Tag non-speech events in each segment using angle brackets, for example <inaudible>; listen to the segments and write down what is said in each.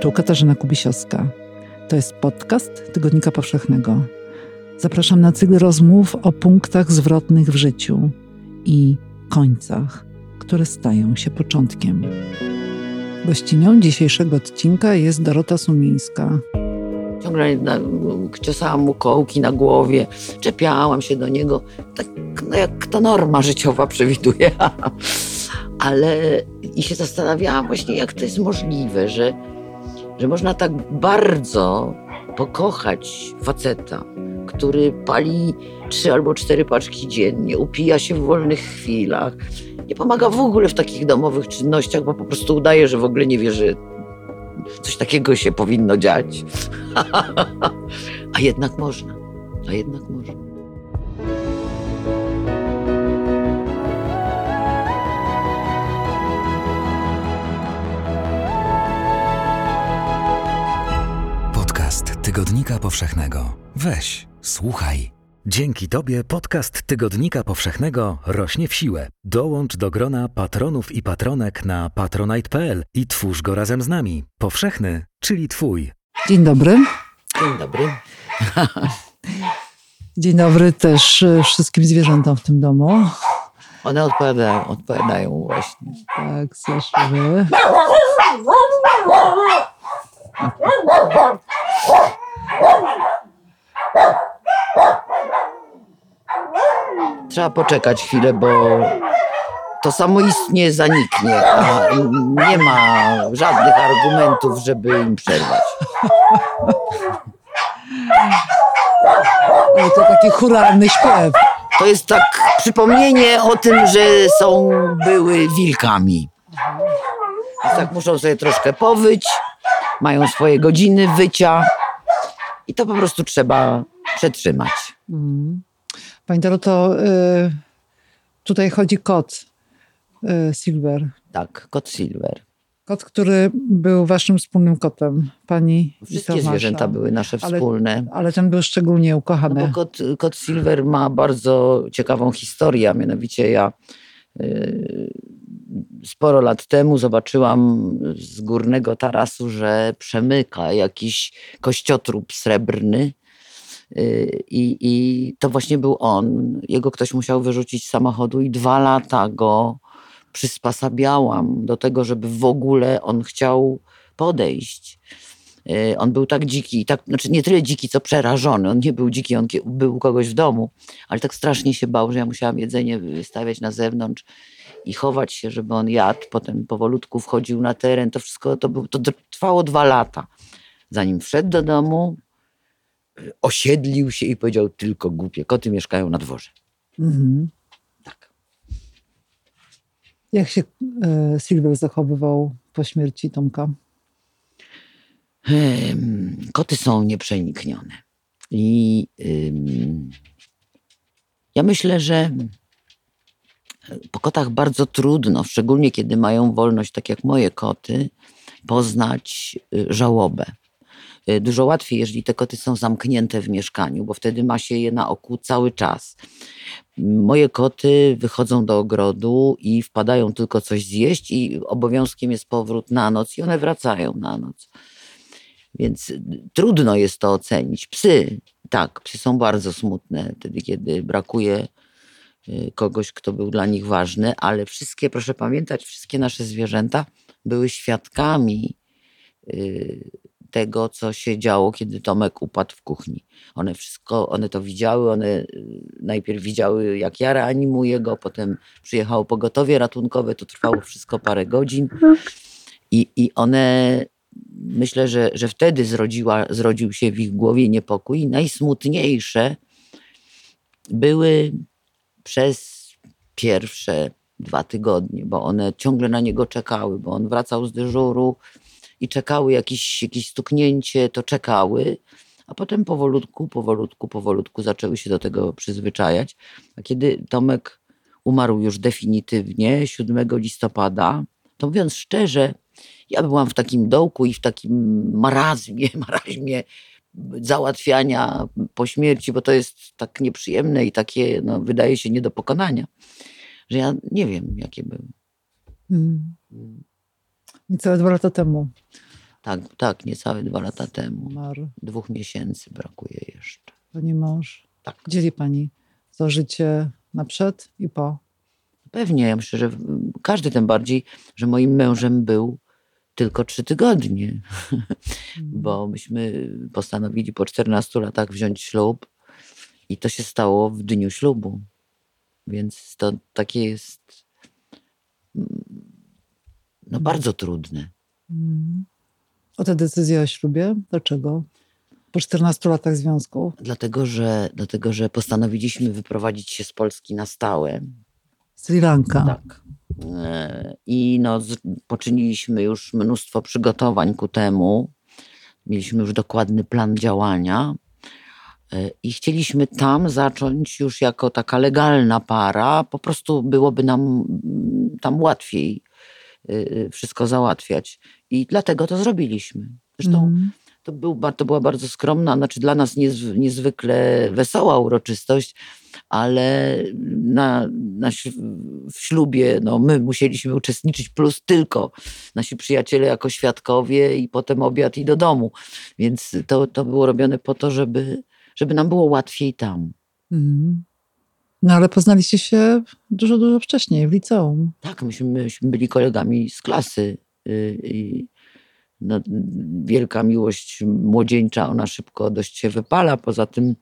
Tu Katarzyna Kubisiowska. To jest podcast Tygodnika Powszechnego. Zapraszam na cykl rozmów o punktach zwrotnych w życiu i końcach, które stają się początkiem. Gościnią dzisiejszego odcinka jest Dorota Sumińska. Ciągle na, ciosałam mu kołki na głowie, czepiałam się do niego, tak no jak ta norma życiowa przewiduje. <laughs> Ale i się zastanawiałam właśnie, jak to jest możliwe, że, że można tak bardzo pokochać faceta, który pali trzy albo cztery paczki dziennie, upija się w wolnych chwilach, nie pomaga w ogóle w takich domowych czynnościach, bo po prostu udaje, że w ogóle nie wie, że coś takiego się powinno dziać. <laughs> a jednak można, a jednak można. Tygodnika Powszechnego. Weź, słuchaj. Dzięki Tobie podcast Tygodnika Powszechnego rośnie w siłę. Dołącz do grona patronów i patronek na patronite.pl i twórz go razem z nami. Powszechny, czyli Twój. Dzień dobry. Dzień dobry. <laughs> Dzień dobry też e, wszystkim zwierzętom w tym domu. One odpowiadają, odpowiadają właśnie. Tak, słyszymy. <laughs> Trzeba poczekać chwilę, bo to samoistnie zaniknie, a nie ma żadnych argumentów, żeby im przerwać. Ale to taki churalny śpiew. To jest tak przypomnienie o tym, że są, były wilkami. Więc tak muszą sobie troszkę powyć, mają swoje godziny wycia i to po prostu trzeba przetrzymać. Mm. Pani Doroto, y, tutaj chodzi kot y, Silver. Tak, kot Silver. Kot, który był waszym wspólnym kotem, pani Wszystkie zwierzęta były nasze Ale- wspólne. Ale ten był szczególnie No ukochany. bo kot, kot Silver ma bardzo ciekawą historię, a mianowicie ja sporo lat temu zobaczyłam z górnego tarasu, że przemyka jakiś kościotrup srebrny y, i, i to właśnie był on. Jego ktoś musiał wyrzucić z samochodu i dwa lata go przysposabiałam do tego, żeby w ogóle on chciał podejść. Y, On był tak dziki, tak, znaczy nie tyle dziki, co przerażony. On nie był dziki, on był u kogoś w domu, ale tak strasznie się bał, że ja musiałam jedzenie wystawiać na zewnątrz i chować się, żeby on jadł. Potem powolutku wchodził na teren. To wszystko to, był, to trwało dwa lata. Zanim wszedł do domu, osiedlił się i powiedział tylko głupie, koty mieszkają na dworze. Mhm. Tak. Jak się y, Silver zachowywał po śmierci Tomka? Koty są nieprzeniknione. I ja myślę, że po kotach bardzo trudno, szczególnie kiedy mają wolność, tak jak moje koty, poznać y, żałobę. Y, Dużo łatwiej, jeżeli te koty są zamknięte w mieszkaniu, bo wtedy ma się je na oku cały czas. Moje koty wychodzą do ogrodu i wpadają tylko coś zjeść, i obowiązkiem jest powrót na noc, i one wracają na noc. Więc y, trudno jest to ocenić. Psy, tak, psy są bardzo smutne wtedy, kiedy brakuje y, kogoś, kto był dla nich ważny, ale wszystkie, proszę pamiętać, wszystkie nasze zwierzęta były świadkami y, tego, co się działo, kiedy Tomek upadł w kuchni. One wszystko, one to widziały, one najpierw widziały, jak ja reanimuję go, potem przyjechało pogotowie ratunkowe, to trwało wszystko parę godzin i, i one myślę, że, że wtedy zrodziła, zrodził się w ich głowie niepokój. Najsmutniejsze były przez pierwsze dwa tygodnie, bo one ciągle na niego czekały, bo on wracał z dyżuru i czekały jakieś, jakieś stuknięcie, to czekały, a potem powolutku, powolutku, powolutku zaczęły się do tego przyzwyczajać. A kiedy Tomek umarł już definitywnie 7 listopada, to mówiąc szczerze, ja byłam w takim dołku i w takim marazmie, <laughs> maraźmie załatwiania po śmierci, bo to jest tak nieprzyjemne i takie, no, wydaje się, nie do pokonania, że ja nie wiem, jakie były. Mm. Niecałe dwa lata temu Tak, tak, niecałe dwa lata temu. Zmarł Dwóch miesięcy brakuje jeszcze. pani mąż. Tak. Dzieli pani to życie na przed i po. Pewnie, ja myślę, że każdy tym bardziej, że moim mężem był tylko trzy tygodnie, <laughs> bo myśmy postanowili po 14 latach wziąć ślub i to się stało w dniu ślubu. Więc to takie jest mm, no bardzo trudne. Mm. O tę decyzję o ślubie? Dlaczego? Po 14 latach związku. Dlatego że, dlatego, że postanowiliśmy wyprowadzić się z Polski na stałe. Sri Lanka. Tak. E, I no, poczyniliśmy już mnóstwo przygotowań ku temu. Mieliśmy już dokładny plan działania. E, I chcieliśmy tam zacząć już jako taka legalna para. Po prostu byłoby nam mm, tam łatwiej y, wszystko załatwiać. I dlatego to zrobiliśmy. Zresztą Mm. To, był, to była bardzo skromna, znaczy dla nas niezw, niezwykle wesoła uroczystość, ale na, na, w ślubie no, my musieliśmy uczestniczyć, plus tylko nasi przyjaciele jako świadkowie i potem obiad i do domu. Więc to, to było robione po to, żeby, żeby nam było łatwiej tam. Mm. No ale poznaliście się dużo, dużo wcześniej, w liceum. Tak, myśmy, myśmy byli kolegami z klasy. y, I no, wielka miłość młodzieńcza, ona szybko dość się wypala. Poza tym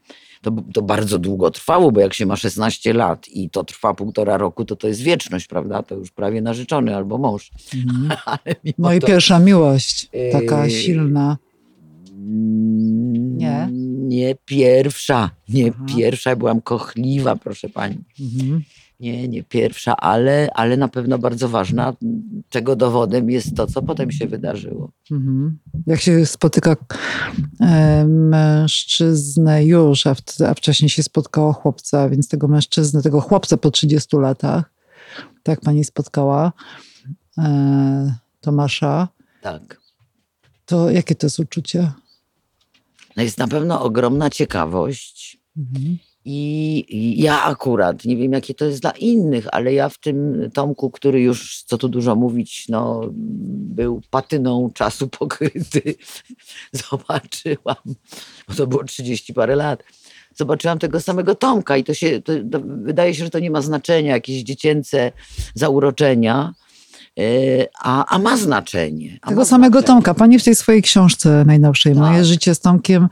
to, to bardzo długo trwało, bo jak się ma 16 lat i to trwa półtora roku, to to jest wieczność, prawda? To już prawie narzeczony albo mąż. <laughs> Mimo No i to, pierwsza miłość, taka Yy, silna. Mm, Nie? Nie pierwsza, nie Aha. pierwsza. Byłam kochliwa, proszę pani. Mhm. Nie, nie pierwsza, ale, ale na pewno bardzo ważna, czego dowodem jest to, co potem się wydarzyło. Mhm. Jak się spotyka e, mężczyznę już, a, w, a wcześniej się spotkało chłopca, więc tego mężczyznę, tego chłopca po 30 latach, tak pani spotkała e, Tomasza, Tak. to jakie to jest uczucie? No jest na pewno ogromna ciekawość. Mhm. I ja akurat, nie wiem jakie to jest dla innych, ale ja w tym Tomku, który już, co tu dużo mówić, no, był patyną czasu pokryty, <laughs> zobaczyłam, bo to było 30 parę lat, zobaczyłam tego samego Tomka i to się, to, to wydaje się, że to nie ma znaczenia, jakieś dziecięce zauroczenia, a, a ma znaczenie. A Tego ma samego znaczenie. Tomka. Pani w tej swojej książce najnowszej, Tak. Moje życie z Tomkiem,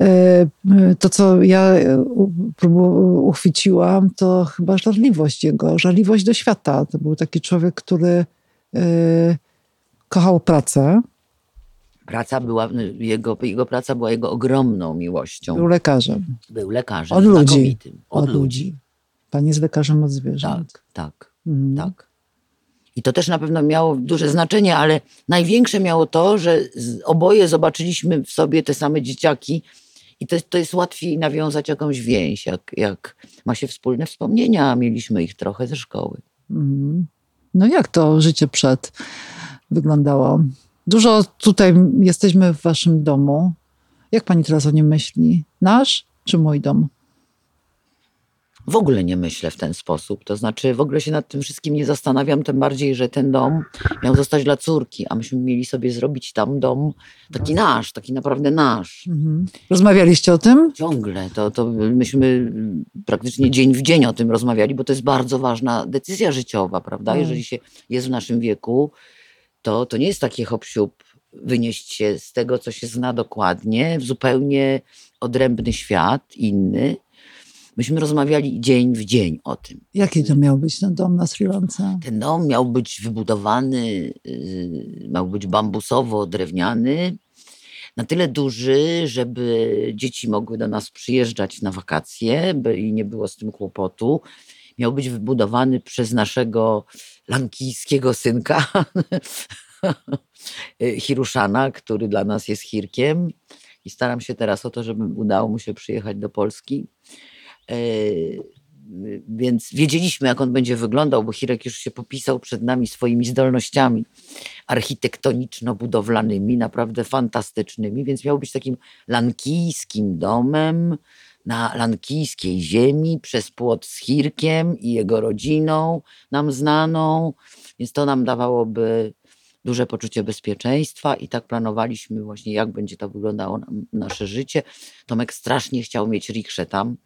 e, e, to co ja e, uchwyciłam, to chyba żarliwość jego, żarliwość do świata. To był taki człowiek, który kochał pracę, Praca była, jego, jego praca była jego ogromną miłością. był lekarzem. Był lekarzem Od ludzi. znakomitym. Od, ludzi. Pani jest lekarzem od zwierząt. Tak, tak, Mhm. tak. I to też na pewno miało duże znaczenie, ale największe miało to, że oboje zobaczyliśmy w sobie te same dzieciaki i to, to jest łatwiej nawiązać jakąś więź, jak, jak ma się wspólne wspomnienia, a mieliśmy ich trochę ze szkoły. Mhm. No jak to życie przed wyglądało? Dużo tutaj jesteśmy w waszym domu. Jak pani teraz o nim myśli? Nasz czy mój dom? W ogóle nie myślę w ten sposób, to znaczy w ogóle się nad tym wszystkim nie zastanawiam, tym bardziej, że ten dom miał zostać dla córki, a myśmy mieli sobie zrobić tam dom taki nasz, taki naprawdę nasz. Mhm. Rozmawialiście o tym? Ciągle. To, to myśmy praktycznie dzień w dzień o tym rozmawiali, bo to jest bardzo ważna decyzja życiowa, prawda? Tak. Jeżeli się jest w naszym wieku, to, to nie jest takie hop wynieść się z tego, co się zna dokładnie, w zupełnie odrębny świat, inny. Myśmy rozmawiali dzień w dzień o tym. Jaki to miał być ten dom na Sri Lance? Ten dom miał być wybudowany, yy, miał być bambusowo-drewniany, na tyle duży, żeby dzieci mogły do nas przyjeżdżać na wakacje by, i nie było z tym kłopotu. Miał być wybudowany przez naszego lankijskiego synka, <laughs> Hiruszana, który dla nas jest Hirkiem. I staram się teraz o to, żeby udało mu się przyjechać do Polski. E, Więc wiedzieliśmy, jak on będzie wyglądał, bo Hirek już się popisał przed nami swoimi zdolnościami architektoniczno-budowlanymi, naprawdę fantastycznymi, więc miał być takim lankijskim domem na lankijskiej ziemi, przez płot z Hirkiem i jego rodziną nam znaną, więc to nam dawałoby duże poczucie bezpieczeństwa i tak planowaliśmy właśnie, jak będzie to wyglądało nam, nasze życie. Tomek strasznie chciał mieć rikszę tam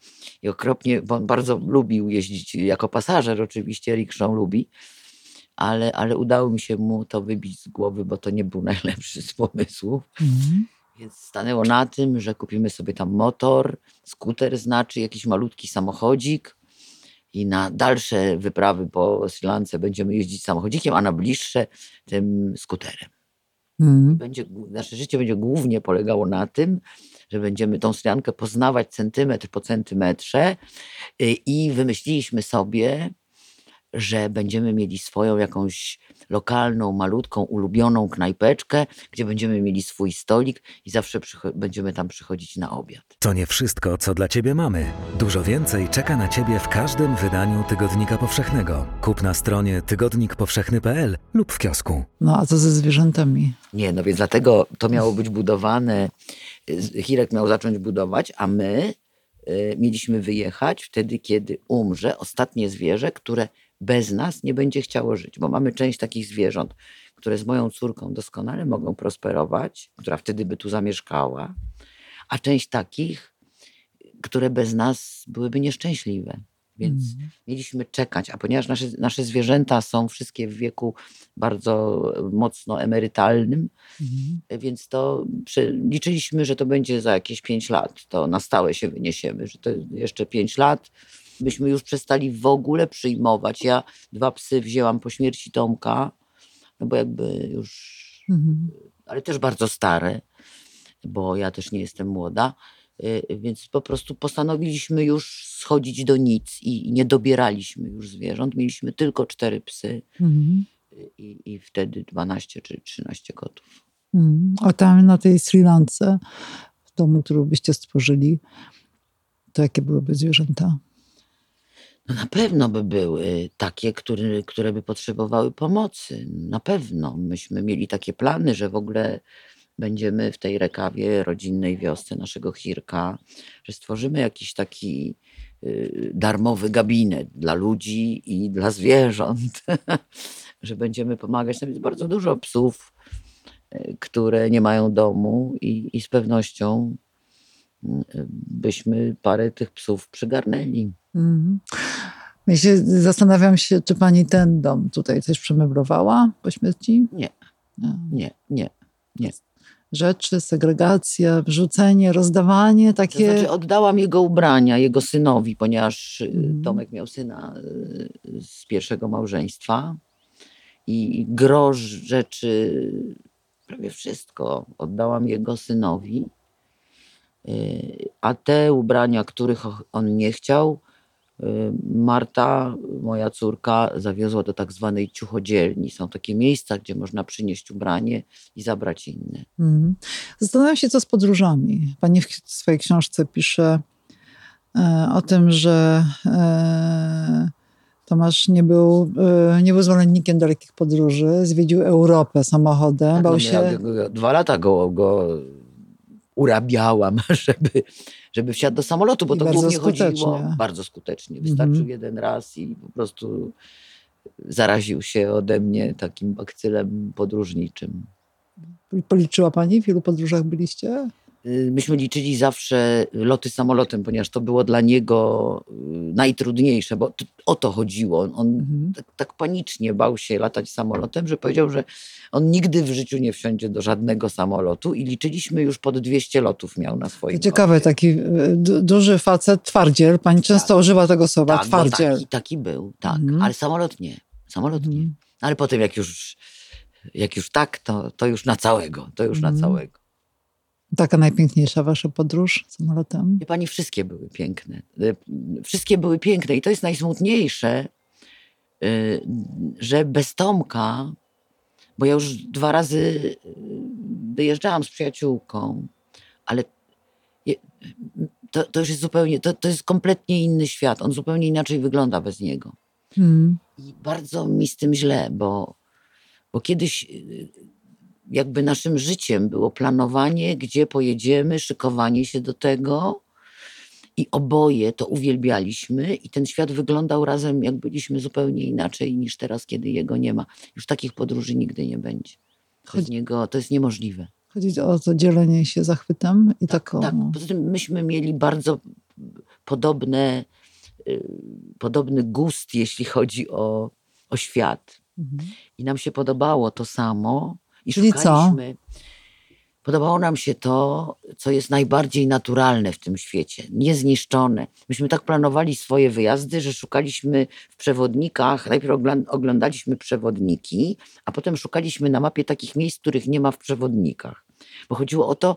i okropnie, bo on bardzo lubił jeździć jako pasażer, oczywiście rikszą lubi, ale, ale udało mi się mu to wybić z głowy, bo to nie był <laughs> najlepszy z pomysłów. Mhm. Więc stanęło na tym, że kupimy sobie tam motor, skuter znaczy, jakiś malutki samochodzik i na dalsze wyprawy po Sri Lance będziemy jeździć samochodzikiem, a na bliższe tym skuterem. Mhm. Będzie, nasze życie będzie głównie polegało na tym, że będziemy tą Sri Lankę poznawać centymetr po centymetrze y, i wymyśliliśmy sobie, że będziemy mieli swoją jakąś lokalną, malutką, ulubioną knajpeczkę, gdzie będziemy mieli swój stolik i zawsze przycho- będziemy tam przychodzić na obiad. To nie wszystko, co dla Ciebie mamy. Dużo więcej czeka na Ciebie w każdym wydaniu Tygodnika Powszechnego. Kup na stronie tygodnikpowszechny.pl lub w kiosku. No a co ze zwierzętami? Nie, no więc dlatego to miało być budowane. Hirek miał zacząć budować, a my y, mieliśmy wyjechać wtedy, kiedy umrze ostatnie zwierzę, które bez nas nie będzie chciało żyć, bo mamy część takich zwierząt, które z moją córką doskonale mogą prosperować, która wtedy by tu zamieszkała, a część takich, które bez nas byłyby nieszczęśliwe. Więc Mhm. mieliśmy czekać, a ponieważ nasze, nasze zwierzęta są wszystkie w wieku bardzo mocno emerytalnym, Mhm. więc to liczyliśmy, że to będzie za jakieś 5 lat. To na stałe się wyniesiemy, że to jeszcze 5 lat byśmy już przestali w ogóle przyjmować. Ja dwa psy wzięłam po śmierci Tomka, no bo jakby już, Mhm. ale też bardzo stare, bo ja też nie jestem młoda. y, Więc po prostu postanowiliśmy już schodzić do nic i i nie dobieraliśmy już zwierząt. Mieliśmy tylko cztery psy Mhm. y, i, i wtedy 12 czy 13 kotów. Mhm. A tam na tej Sri Lance, w domu, który byście stworzyli, to jakie byłyby zwierzęta? No na pewno by były takie, które, które by potrzebowały pomocy. Na pewno. Myśmy mieli takie plany, że w ogóle będziemy w tej rekawie rodzinnej wiosce naszego Hirka, że stworzymy jakiś taki y, darmowy gabinet dla ludzi i dla zwierząt, <laughs> że będziemy pomagać. Tam jest bardzo dużo psów, y, które nie mają domu i, i z pewnością byśmy parę tych psów przygarnęli. Mhm. Ja się zastanawiam się, czy pani ten dom tutaj też przemeblowała po śmierci? Nie. Nie. Nie, nie. Rzeczy, segregacja, wrzucenie, rozdawanie, To takie... znaczy oddałam jego ubrania jego synowi, ponieważ y, Mhm. Tomek miał syna y, z pierwszego małżeństwa i grosz rzeczy, prawie wszystko oddałam jego synowi. A te ubrania, których on nie chciał, y, Marta, moja córka, zawiozła do tak zwanej ciuchodzielni. Są takie miejsca, gdzie można przynieść ubranie i zabrać inne. Mhm. Zastanawiam się, co z podróżami. Pani w swojej książce pisze e, o tym, że e, Tomasz nie był, e, nie był zwolennikiem dalekich podróży, zwiedził Europę samochodem, Tak, bał no, się... dwa lata go, go urabiałam, <laughs> żeby, żeby wsiadł do samolotu, bo I to głównie chodziło skutecznie. bardzo skutecznie. Wystarczył Mhm. jeden raz i po prostu zaraził się ode mnie takim bakcylem podróżniczym. Policzyła pani, w ilu podróżach byliście? Y, Myśmy liczyli zawsze loty samolotem, ponieważ to było dla niego y, najtrudniejsze, bo o to chodziło. On, Mhm. tak, tak panicznie bał się latać samolotem, że powiedział, że on nigdy w życiu nie wsiądzie do żadnego samolotu i liczyliśmy już pod 200 lotów miał na swoim To ciekawe, taki du- duży facet, twardziel. Pani często używa tego słowa, tak, twardziel. taki, taki był, tak, Mhm. ale samolot nie. Samolot nie. Mhm. Ale potem jak już, jak już tak, to, to już na całego, to już na Mhm. całego. Taka najpiękniejsza wasza podróż samolotem? Wie pani, wszystkie były piękne. Y, Wszystkie były piękne i to jest najsmutniejsze, y, że bez Tomka, bo ja już dwa razy y, wyjeżdżałam z przyjaciółką, ale to, to już jest zupełnie, to, to jest kompletnie inny świat. On zupełnie inaczej wygląda bez niego. Mhm. I bardzo mi z tym źle, bo, bo kiedyś jakby naszym życiem było planowanie, gdzie pojedziemy, szykowanie się do tego. I oboje to uwielbialiśmy, i ten świat wyglądał razem, jak byliśmy zupełnie inaczej niż teraz, kiedy jego nie ma. Już takich podróży nigdy nie będzie. Bez Chodzi- niego to jest niemożliwe. Chodzi o to dzielenie się zachwytem i taką... Tak, poza tym myśmy mieli bardzo podobne, y, podobny gust, jeśli chodzi o, o świat. Mhm. I nam się podobało to samo. I Czyli co? szukaliśmy. Podobało nam się to, co jest najbardziej naturalne w tym świecie, niezniszczone. Myśmy tak planowali swoje wyjazdy, że szukaliśmy w przewodnikach. Najpierw oglądaliśmy przewodniki, a potem szukaliśmy na mapie takich miejsc, których nie ma w przewodnikach. Bo chodziło o to,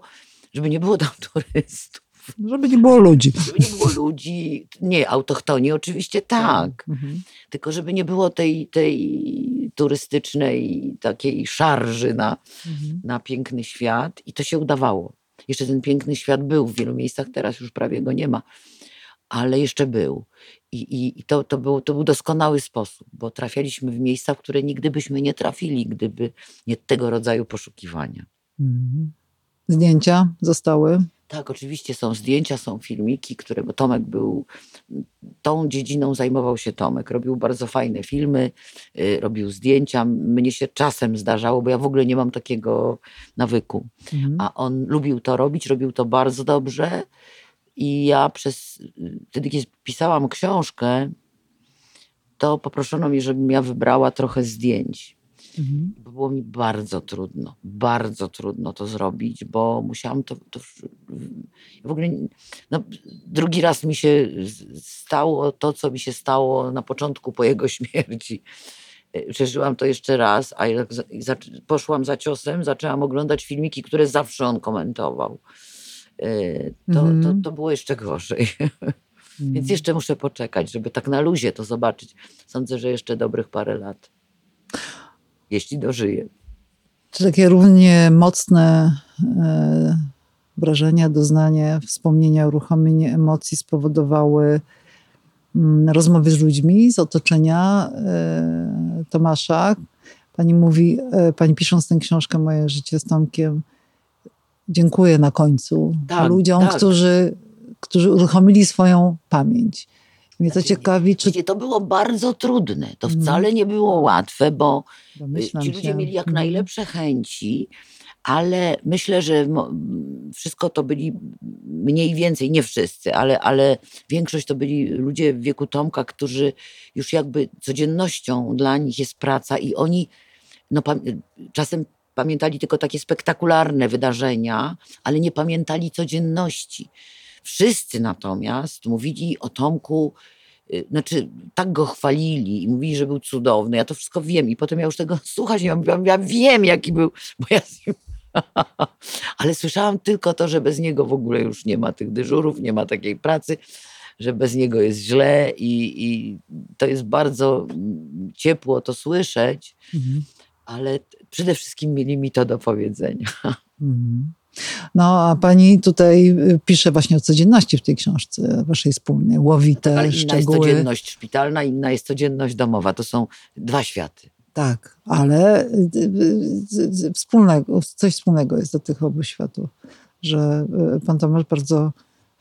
żeby nie było tam <laughs> turystów, Żeby nie było ludzi. żeby nie było ludzi, nie, autochtoni oczywiście tak, Mhm. tylko żeby nie było tej, tej turystycznej takiej szarży na, Mhm. na piękny świat i to się udawało. Jeszcze ten piękny świat był w wielu miejscach, teraz już prawie go nie ma, ale jeszcze był. I, i, i to, to, był, to był doskonały sposób, bo trafialiśmy w miejsca, w które nigdy byśmy nie trafili, gdyby nie tego rodzaju poszukiwania. Mhm. Zdjęcia zostały. Tak, oczywiście są zdjęcia, są filmiki, które, bo Tomek był, tą dziedziną zajmował się Tomek. Robił bardzo fajne filmy, y, robił zdjęcia. Mnie się czasem zdarzało, bo ja w ogóle nie mam takiego nawyku. Mhm. A on lubił to robić, robił to bardzo dobrze. I ja przez, wtedy kiedy pisałam książkę, to poproszono mnie, żebym ja wybrała trochę zdjęć. Mhm. Było mi bardzo trudno, bardzo trudno to zrobić, bo musiałam to. to w ogóle. No, drugi raz mi się stało to, co mi się stało na początku po jego <laughs> śmierci. E, Przeżyłam to jeszcze raz, a jak poszłam za ciosem, zaczęłam oglądać filmiki, które zawsze on komentował. E, To, to, Mhm. to było jeszcze gorzej. Mhm. <laughs> Więc jeszcze muszę poczekać, żeby tak na luzie to zobaczyć. Sądzę, że jeszcze dobrych parę lat. Jeśli dożyję. Czy takie równie mocne e, wrażenia, doznanie, wspomnienia, uruchomienie emocji spowodowały mm, rozmowy z ludźmi z otoczenia e, Tomasza? Pani mówi, e, pani pisząc tę książkę Moje życie z Tomkiem, dziękuję na końcu Tak, ludziom, tak. którzy, którzy uruchomili swoją pamięć. Mnie to Znaczy, ciekawi, czy... Wiecie, to było bardzo trudne. To Mhm. wcale nie było łatwe, bo y, Domyślam ci ludzie się. mieli jak Mhm. najlepsze chęci, ale myślę, że wszystko to byli mniej więcej, nie wszyscy, ale, ale większość to byli ludzie w wieku Tomka, którzy już jakby codziennością dla nich jest praca i oni no, czasem pamiętali tylko takie spektakularne wydarzenia, ale nie pamiętali codzienności. Wszyscy natomiast mówili o Tomku, y, znaczy tak go chwalili i mówili, że był cudowny. Ja to wszystko wiem i potem ja już tego <laughs> słuchać nie mam. Ja wiem, jaki był, bo ja z nim... <laughs> Ale słyszałam tylko to, że bez niego w ogóle już nie ma tych dyżurów, nie ma takiej pracy, że bez niego jest źle i, i to jest bardzo mm, ciepło to słyszeć, Mhm. ale przede wszystkim mieli mi to do powiedzenia. Mhm. No, a pani tutaj y, pisze właśnie o codzienności w tej książce waszej wspólnej. Łowi te Ale inna jest szczegóły. codzienność szpitalna, inna jest codzienność domowa. To są dwa światy. Tak, ale y, y, wspólnego, coś wspólnego jest do tych obu światów, że pan Tomasz bardzo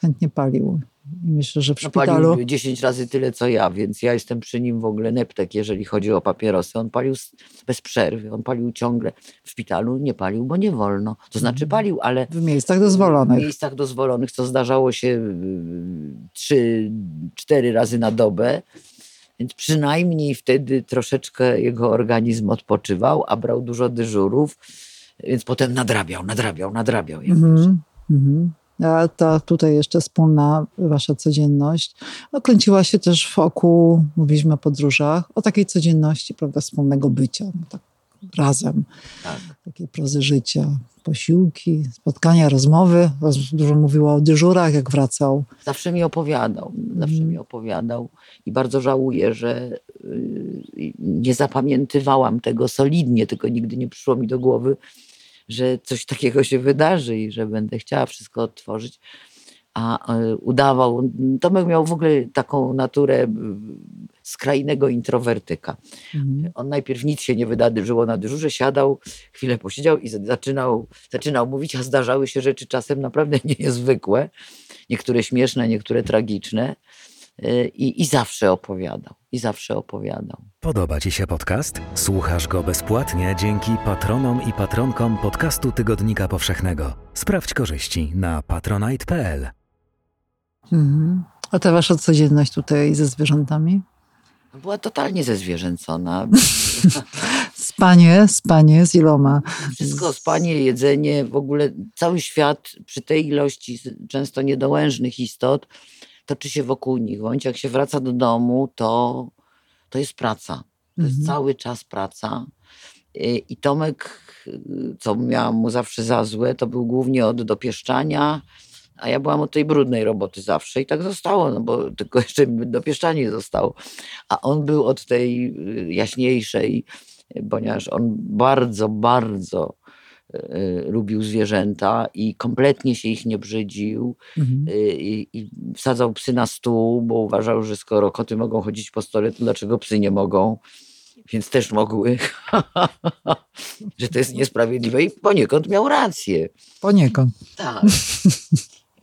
chętnie palił. Myślę, że w No, szpitalu... palił 10 razy tyle co ja, więc ja jestem przy nim w ogóle neptek, jeżeli chodzi o papierosy. On palił bez przerwy, on palił ciągle. W szpitalu nie palił, bo nie wolno. To znaczy Mhm. palił, ale W miejscach w dozwolonych. miejscach dozwolonych, co zdarzało się y, trzy, cztery razy na dobę. Więc przynajmniej wtedy troszeczkę jego organizm odpoczywał, a brał dużo dyżurów, więc potem nadrabiał, nadrabiał, nadrabiał. jak Mhm, mhm. A ta tutaj jeszcze wspólna wasza codzienność no, kręciła się też wokół, mówiliśmy o podróżach, o takiej codzienności, prawda, wspólnego bycia, no, tak razem, Tak. takiej prozy życia, posiłki, spotkania, rozmowy. Roz, dużo mówiło o dyżurach, jak wracał. Zawsze mi opowiadał, zawsze Mhm. mi opowiadał i bardzo żałuję, że y, nie zapamiętywałam tego solidnie, tylko nigdy nie przyszło mi do głowy, że coś takiego się wydarzy i że będę chciała wszystko odtworzyć. A y, udawał, Tomek miał w ogóle taką naturę skrajnego introwertyka. Mhm. On najpierw nic się nie wydarzyło na dyżurze, siadał, chwilę posiedział i zaczynał, zaczynał mówić, a zdarzały się rzeczy czasem naprawdę <laughs> niezwykłe, niektóre śmieszne, niektóre tragiczne. Y, i, i zawsze opowiadał. I zawsze opowiadał. Podoba Ci się podcast? Słuchasz go bezpłatnie dzięki patronom i patronkom podcastu Tygodnika Powszechnego. Sprawdź korzyści na patronite.pl. Mhm. A ta wasza codzienność tutaj ze zwierzętami? Była totalnie zezwierzęcona. <laughs> Spanie, spanie z iloma? Wszystko, spanie, jedzenie, w ogóle cały świat przy tej ilości często niedołężnych istot toczy się wokół nich. W momencie, jak się wraca do domu, to, to jest praca. To jest Mhm. cały czas praca. I i Tomek, co miałam mu zawsze za złe, to był głównie od dopieszczania, a ja byłam od tej brudnej roboty zawsze i tak zostało, no bo <laughs> tylko jeszcze mi dopieszczanie zostało. A on był od tej y, jaśniejszej, y, ponieważ on bardzo, bardzo lubił zwierzęta i kompletnie się ich nie brzydził Mhm. y, i, i wsadzał psy na stół, bo uważał, że skoro koty mogą chodzić po stole, to dlaczego psy nie mogą? Więc też mogły. <laughs> że to jest niesprawiedliwe i poniekąd miał rację. Poniekąd. Tak.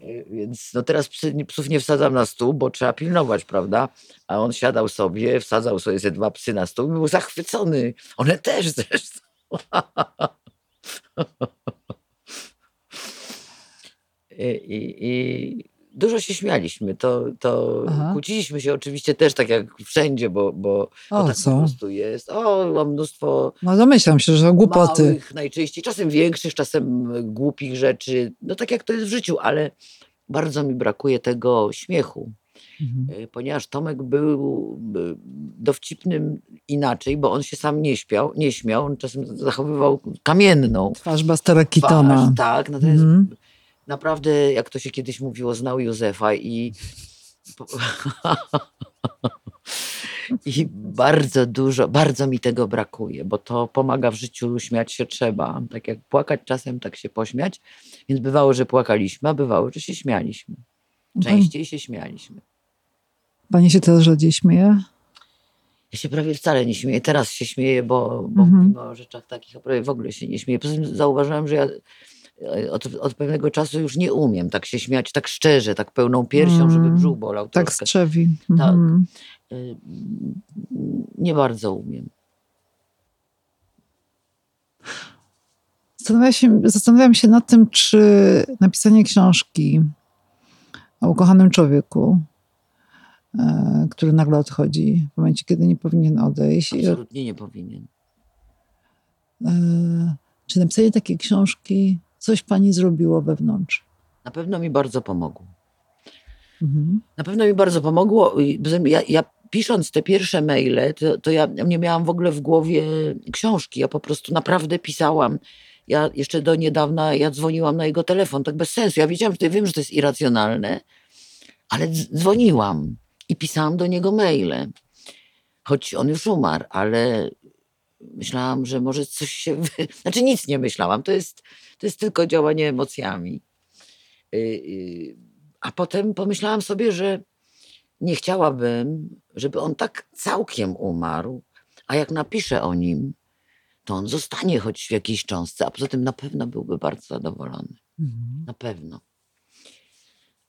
Y, Więc no teraz psy, psów nie wsadzam na stół, bo trzeba pilnować, prawda? A on siadał sobie, wsadzał sobie ze dwa psy na stół i był zachwycony. One też zresztą. <laughs> <laughs> I, i, I dużo się śmialiśmy. To, to Aha. kłóciliśmy się oczywiście też tak jak wszędzie, bo, bo, O, tak po co? prostu jest. O, mam mnóstwo No domyślam się, że głupoty. małych najczęściej, czasem większych, czasem głupich rzeczy. No tak jak to jest w życiu, ale bardzo mi brakuje tego śmiechu. Mhm. E, Ponieważ Tomek był dowcipnym inaczej, bo on się sam nie śmiał, nie śmiał, on czasem zachowywał kamienną Twarz Bastera Keatona. twarz, tak, natomiast Mhm. naprawdę, jak to się kiedyś mówiło, znał Józefa i <laughs> i bardzo dużo, bardzo mi tego brakuje, bo to pomaga w życiu, śmiać się trzeba. Tak jak płakać czasem, tak się pośmiać. Więc bywało, że płakaliśmy, a bywało, że się śmialiśmy. Częściej się śmialiśmy. pani się teraz rzadziej śmieje? Ja się prawie wcale nie śmieję. Teraz się śmieję, bo, bo Mhm. mówimy o rzeczach takich, a prawie w ogóle się nie śmieję. Poza tym zauważyłam, że ja e, od, od pewnego czasu już nie umiem tak się śmiać, tak szczerze, tak pełną piersią, żeby Mm. brzuch bolał Tak troszkę. strzewi. Mhm. Y, Nie bardzo umiem. Zastanawiam się, zastanawiam się nad tym, czy napisanie książki o ukochanym człowieku, e, który nagle odchodzi w momencie, kiedy nie powinien odejść. Absolutnie nie powinien. E, czy napisanie takiej książki coś pani zrobiło wewnątrz? Na pewno mi bardzo pomogło. Mhm. Na pewno mi bardzo pomogło. Ja, ja pisząc te pierwsze maile, to, to ja nie miałam w ogóle w głowie książki. Ja po prostu naprawdę pisałam. Ja jeszcze do niedawna ja dzwoniłam na jego telefon, tak bez sensu. Ja wiedziałam, że to, wiem, że to jest irracjonalne, ale dz- dzwoniłam i pisałam do niego maile. Choć on już umarł, ale myślałam, że może coś się. Wy... <laughs> Znaczy nic nie myślałam. To jest, to jest tylko działanie emocjami. Y, y, A potem pomyślałam sobie, że nie chciałabym, żeby on tak całkiem umarł, a jak napiszę o nim, to on zostanie choć w jakiejś cząstce, a poza tym na pewno byłby bardzo zadowolony. Mhm. Na pewno.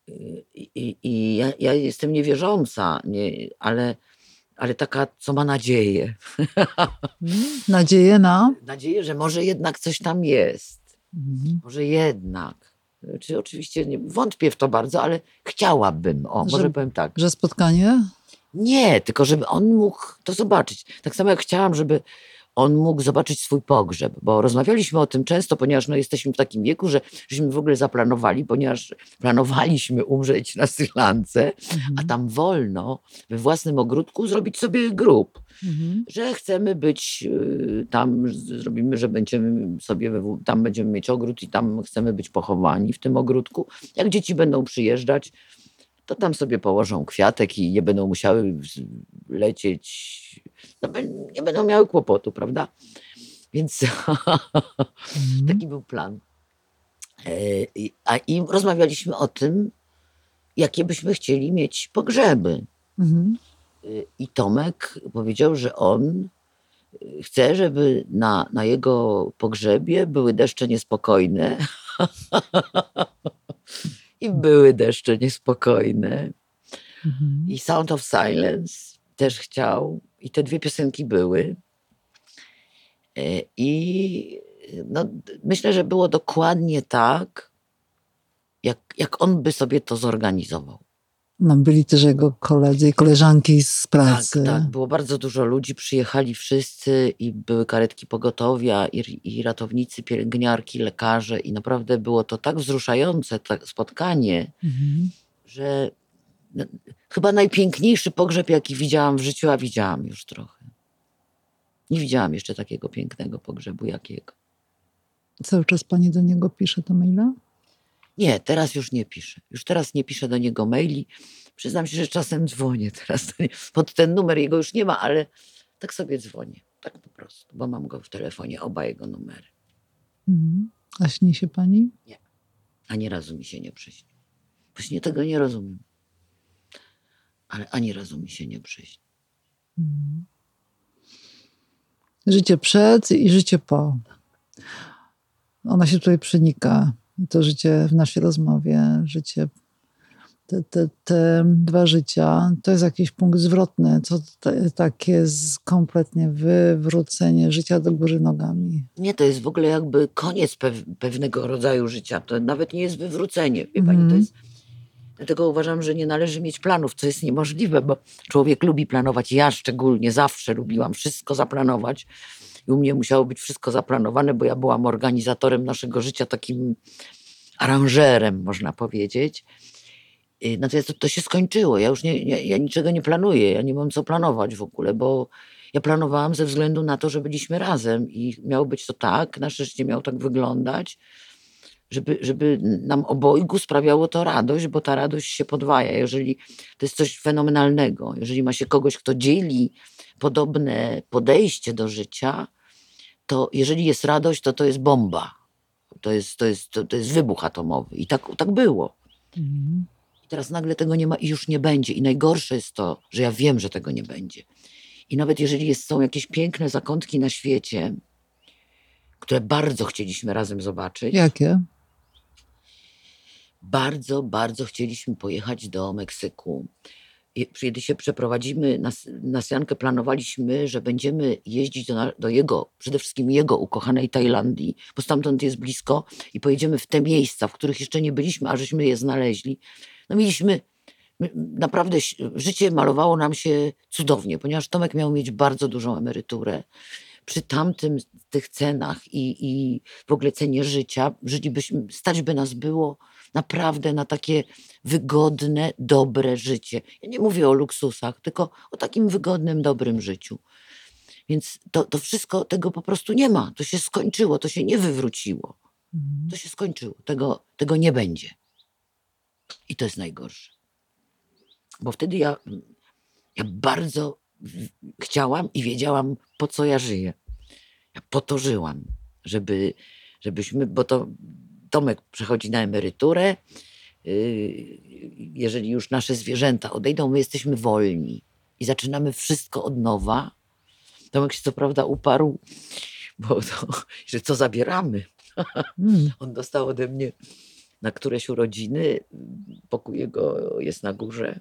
I, i, i ja, ja jestem niewierząca, nie, ale, ale taka, co ma nadzieję. Nadzieję na. Nadzieję, że może jednak coś tam jest. Mhm. Może jednak. Czy oczywiście nie, wątpię w to bardzo, ale chciałabym. O, może Że- powiem tak. Że spotkanie? Nie, tylko żeby on mógł to zobaczyć. Tak samo jak chciałam, żeby on mógł zobaczyć swój pogrzeb, bo rozmawialiśmy o tym często, ponieważ no, jesteśmy w takim wieku, że żeśmy w ogóle zaplanowali, ponieważ planowaliśmy <laughs> umrzeć na Sri Lance, a tam wolno we własnym ogródku zrobić sobie grób Mhm. że chcemy być y, tam, zrobimy, że będziemy sobie, tam będziemy mieć ogród i tam chcemy być pochowani w tym ogródku. Jak dzieci będą przyjeżdżać, to tam sobie położą kwiatek i nie będą musiały lecieć, no, nie będą miały kłopotu, prawda? Więc <laughs> Mhm. taki był plan. E, A i rozmawialiśmy o tym, jakie byśmy chcieli mieć pogrzeby. Y, I Tomek powiedział, że on y, chce, żeby na, na jego pogrzebie były deszcze niespokojne. <laughs> I były deszcze niespokojne. Mhm. I Sound of Silence też chciał. I te dwie piosenki były. E, I no, myślę, że było dokładnie tak, jak, jak on by sobie to zorganizował. No, byli też jego koledzy i koleżanki z pracy. Tak, tak. Było bardzo dużo ludzi, przyjechali wszyscy i były karetki pogotowia i, i ratownicy, pielęgniarki, lekarze i naprawdę było to tak wzruszające tak spotkanie, Mhm. że no, chyba najpiękniejszy pogrzeb, jaki widziałam w życiu, a widziałam już trochę. Nie widziałam jeszcze takiego pięknego pogrzebu jakiego. Cały czas pani do niego pisze to maila? Nie, teraz już nie piszę. Już teraz nie piszę do niego maili. Przyznam się, że czasem dzwonię teraz. nie- Pod ten numer jego już nie ma, ale tak sobie dzwonię. Tak po prostu, bo mam go w telefonie, oba jego numery. Mhm. A śni się pani? Ani razu mi się nie przyśni. Właśnie tego nie rozumiem. Ale ani razu mi się nie przyśni. Mhm. Życie przed i życie po. Ona się tutaj przenika. To życie w naszej rozmowie, życie, te, te, te dwa życia, to jest jakiś punkt zwrotny, to te, takie kompletnie wywrócenie życia do góry nogami. Nie, to jest w ogóle jakby koniec pew pewnego rodzaju życia. To nawet nie jest wywrócenie. Wie Mhm. pani, to jest... Dlatego uważam, że nie należy mieć planów, co jest niemożliwe, bo człowiek lubi planować. Ja szczególnie zawsze lubiłam wszystko zaplanować. I u mnie musiało być wszystko zaplanowane, bo ja byłam organizatorem naszego życia, takim aranżerem, można powiedzieć. Y, Natomiast to, to się skończyło. Ja już nie, nie, ja niczego nie planuję. Ja nie mam co planować w ogóle, bo ja planowałam ze względu na to, że byliśmy razem i miało być to tak, nasze życie miało tak wyglądać, żeby, żeby nam obojgu sprawiało to radość, bo ta radość się podwaja. Jeżeli to jest coś fenomenalnego, jeżeli ma się kogoś, kto dzieli podobne podejście do życia, to jeżeli jest radość, to to jest bomba. To jest, to jest, to, to jest wybuch atomowy. I tak, tak było. Mhm. I teraz nagle tego nie ma i już nie będzie. I najgorsze jest to, że ja wiem, że tego nie będzie. I nawet jeżeli jest, są jakieś piękne zakątki na świecie, które bardzo chcieliśmy razem zobaczyć, Jakie? bardzo, bardzo chcieliśmy pojechać do Meksyku. Kiedy się przeprowadzimy na, na Sjankę, planowaliśmy, że będziemy jeździć do, do jego, przede wszystkim jego ukochanej Tajlandii, bo stamtąd jest blisko i pojedziemy w te miejsca, w których jeszcze nie byliśmy, a żeśmy je znaleźli. No mieliśmy, my- naprawdę życie malowało nam się cudownie, ponieważ Tomek miał mieć bardzo dużą emeryturę. Przy tamtym, tych cenach i, i w ogóle cenie życia, żylibyśmy, stać by nas było naprawdę na takie wygodne, dobre życie. Ja nie mówię o luksusach, tylko o takim wygodnym, dobrym życiu. Więc to, to wszystko, tego po prostu nie ma. To się skończyło, to się nie wywróciło. Mhm. To się skończyło. Tego, tego nie będzie. I to jest najgorsze. Bo wtedy ja, ja bardzo chciałam i wiedziałam, po co ja żyję. Ja po to żyłam, żeby, żebyśmy, bo to Tomek przechodzi na emeryturę. yy, Jeżeli już nasze zwierzęta odejdą, my jesteśmy wolni i zaczynamy wszystko od nowa. Tomek się co prawda uparł, bo to, że co zabieramy. Mm. <laughs> On dostał ode mnie na któreś urodziny, pokój jego jest na górze.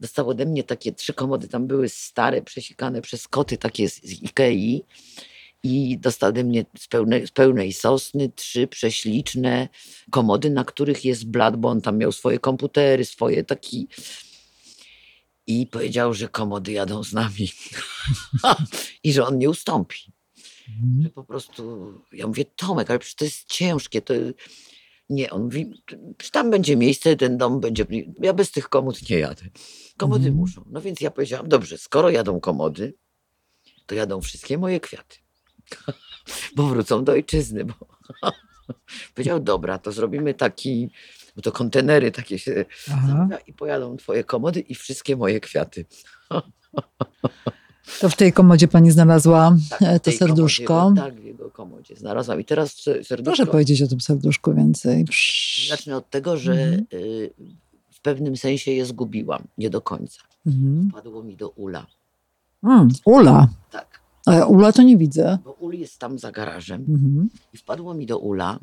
Dostał ode mnie takie trzy komody, tam były stare, przesikane przez koty, takie z Ikei. I dostał ode mnie z pełnej, z pełnej sosny trzy prześliczne komody, na których jest blat, bo on tam miał swoje komputery, swoje taki. I powiedział, że komody jadą z nami. <laughs> I że on nie ustąpi Mhm. że po prostu, ja mówię, Tomek, ale przecież to jest ciężkie, to nie, on mówi, "Przecież tam będzie miejsce, ten dom będzie, ja bez tych komód nie jadę. Komody Mhm. muszą. No więc ja powiedziałam, dobrze, skoro jadą komody, to jadą wszystkie moje kwiaty, <laughs> bo wrócą do ojczyzny, bo <laughs> powiedział, dobra, to zrobimy taki, bo to kontenery takie się i pojadą twoje komody i wszystkie moje kwiaty. <laughs> To w tej komodzie pani znalazła Tak, e, to tej komodzie, serduszko. tak, w jego komodzie znalazłam. I teraz se- serduszko... Proszę powiedzieć o tym serduszku więcej. Zacznę od tego, że Mhm. y, w pewnym sensie je zgubiłam. Nie do końca. Mhm. Padło mi do Ula. Mm, Ula. Tak. A ja Ula to nie widzę. Bo Ul jest tam za garażem. Mhm. I wpadło mi do Ula.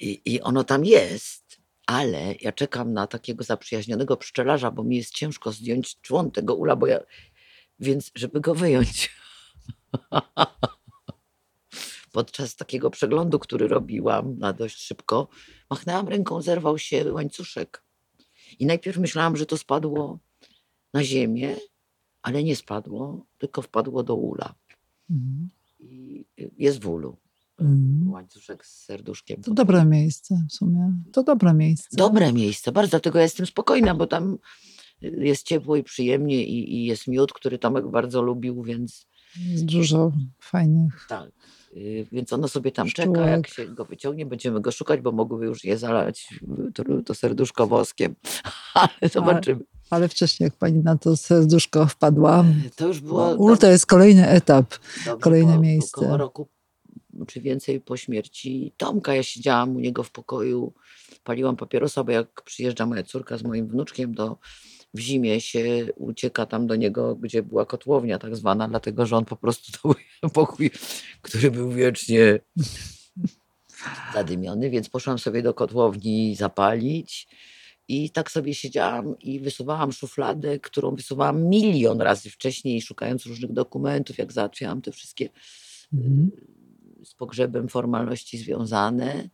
I, I ono tam jest. Ale ja czekam na takiego zaprzyjaźnionego pszczelarza, bo mi jest ciężko zdjąć człon tego ula, bo ja, więc żeby go wyjąć. <laughs> Podczas takiego przeglądu, który robiłam na dość szybko, machnęłam ręką, zerwał się łańcuszek. I najpierw myślałam, że to spadło na ziemię, ale nie spadło, tylko wpadło do ula. Mhm. I jest w ulu. Mhm. Łańcuszek z serduszkiem. To dobre miejsce w sumie. To dobre miejsce. Dobre miejsce, bardzo. Dlatego ja jestem spokojna, bo tam jest ciepło i przyjemnie i, i jest miód, który Tomek bardzo lubił, więc Jest dużo fajnych. tak. Y, Więc ono sobie tam czeka, jak się go wyciągnie, będziemy go szukać, bo mogłyby już je zalać y, to, to serduszko woskiem. <laughs> Ale zobaczymy. Ale wcześniej, jak pani na to serduszko wpadła, To już było ul to jest kolejny etap. dobrze, kolejne po, miejsce. Około roku czy więcej po śmierci Tomka. Ja siedziałam u niego w pokoju, paliłam papierosa, bo jak przyjeżdża moja córka z moim wnuczkiem, to w zimie się ucieka tam do niego, gdzie była kotłownia tak zwana, dlatego że on po prostu <laughs> to był pokój, który był wiecznie <laughs> zadymiony, więc poszłam sobie do kotłowni zapalić i tak sobie siedziałam i wysuwałam szufladę, którą wysuwałam milion razy wcześniej, szukając różnych dokumentów, jak załatwiałam te wszystkie Mhm. z pogrzebem formalności związane.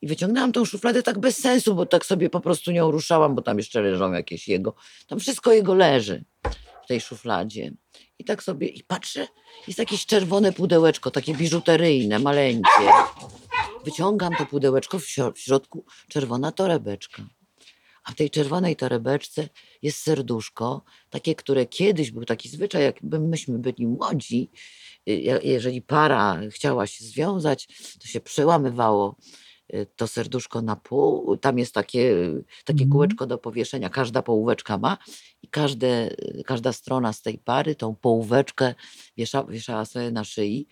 I wyciągnęłam tą szufladę tak bez sensu, bo tak sobie po prostu nią ruszałam, bo tam jeszcze leżą jakieś jego. Tam wszystko jego leży w tej szufladzie. I tak sobie, i patrzę, jest jakieś czerwone pudełeczko, takie biżuteryjne, maleńkie. Wyciągam to pudełeczko, w środku czerwona torebeczka. A w tej czerwonej torebeczce jest serduszko, takie, które kiedyś był taki zwyczaj, jakby myśmy byli młodzi, y, je- jeżeli para chciała się związać, to się przełamywało y, to serduszko na pół. Tam jest takie, y, takie Mhm. kółeczko do powieszenia, każda połóweczka ma i każde, każda strona z tej pary tą połóweczkę wiesza, wieszała sobie na szyi.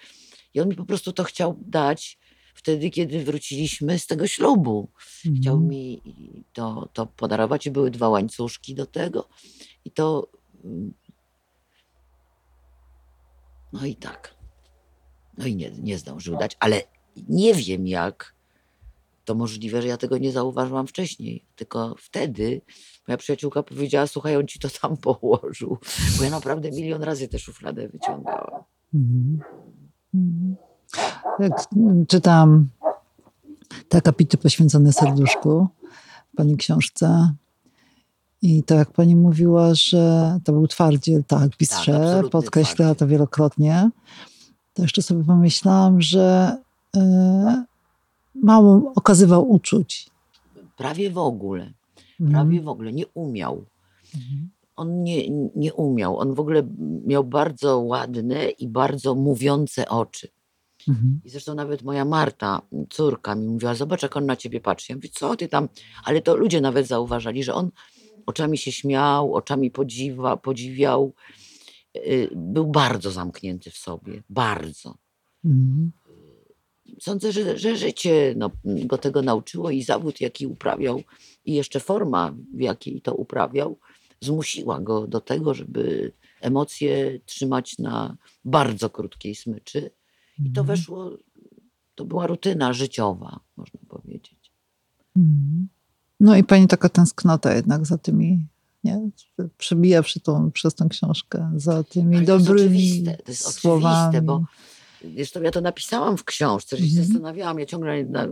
I on mi po prostu to chciał dać wtedy, kiedy wróciliśmy z tego ślubu. Chciał Mhm. mi to, to podarować i były dwa łańcuszki do tego. I to. mm, No i tak. No i nie, nie zdążył dać, ale nie wiem jak to możliwe, że ja tego nie zauważyłam wcześniej. Tylko wtedy moja przyjaciółka powiedziała: Słuchaj, on ci to tam <laughs> położył. Bo ja naprawdę milion razy tę szufladę wyciągałam. Mhm. Mhm. Jak czytam te akapity poświęcone serduszku w pani książce i to jak pani mówiła, że to był twardziel, tak, pistrze, absolutny podkreślała to wielokrotnie, to jeszcze sobie pomyślałam, że e, mało okazywał uczuć. Prawie w ogóle. Mhm. Prawie w ogóle nie umiał. On nie, nie umiał. On w ogóle miał bardzo ładne i bardzo mówiące oczy. Mhm. I zresztą nawet moja Marta, córka, mi mówiła: Zobacz, jak on na ciebie patrzy. Ja mówię: Co ty tam? Ale to ludzie nawet zauważali, że on oczami się śmiał, oczami podziwa, podziwiał. Y, Był bardzo zamknięty w sobie. Bardzo. Mhm. Sądzę, że, że życie no, go tego nauczyło i zawód, jaki uprawiał, i jeszcze forma, w jakiej to uprawiał, zmusiła go do tego, żeby emocje trzymać na bardzo krótkiej smyczy. I to Mhm. weszło, to była rutyna życiowa, można powiedzieć. Mhm. No i pani taka tęsknota jednak za tymi, nie? Przebija przy tą, przez tą książkę, za tymi Ale dobrymi oczywiste, to jest oczywiste, słowami. bo Zresztą ja to napisałam w książce, że się Mhm. zastanawiałam. Ja ciągle na,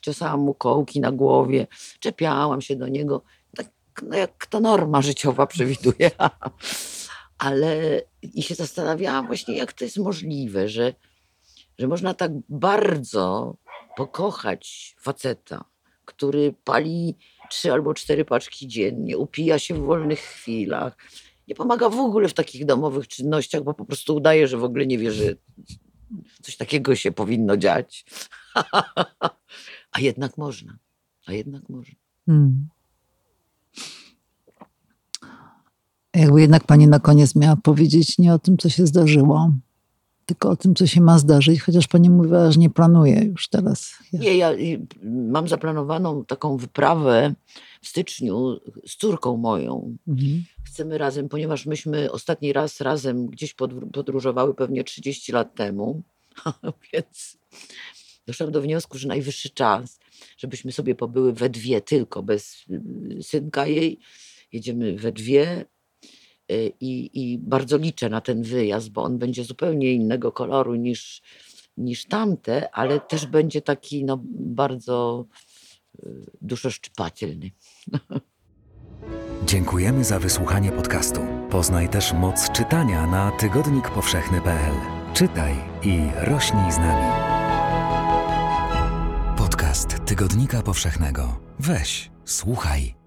ciosałam mu kołki na głowie, czepiałam się do niego, tak no jak to norma życiowa przewiduje. <laughs> Ale i się zastanawiałam właśnie, jak to jest możliwe, że, że można tak bardzo pokochać faceta, który pali trzy albo cztery paczki dziennie, upija się w wolnych chwilach, nie pomaga w ogóle w takich domowych czynnościach, bo po prostu udaje, że w ogóle nie wie, że coś takiego się powinno dziać. <laughs> A jednak można. A jednak można. Hmm. Jakby jednak pani na koniec miała powiedzieć nie o tym, co się zdarzyło, tylko o tym, co się ma zdarzyć, chociaż pani mówiła, że nie planuje już teraz. Ja- Nie, ja mam zaplanowaną taką wyprawę w styczniu z córką moją. Mhm. Chcemy razem, ponieważ myśmy ostatni raz razem gdzieś podr- podróżowały pewnie 30 lat temu, <laughs> więc doszłam do wniosku, że najwyższy czas, żebyśmy sobie pobyły we dwie tylko, bez y, synka jej. Jedziemy we dwie i, i bardzo liczę na ten wyjazd, bo on będzie zupełnie innego koloru niż, niż tamte, ale też będzie taki no, bardzo y, duszoszczypatelny. Dziękujemy za wysłuchanie podcastu. Poznaj też moc czytania na tygodnikpowszechny.pl. Czytaj i rośnij z nami. Podcast Tygodnika Powszechnego. Weź, słuchaj.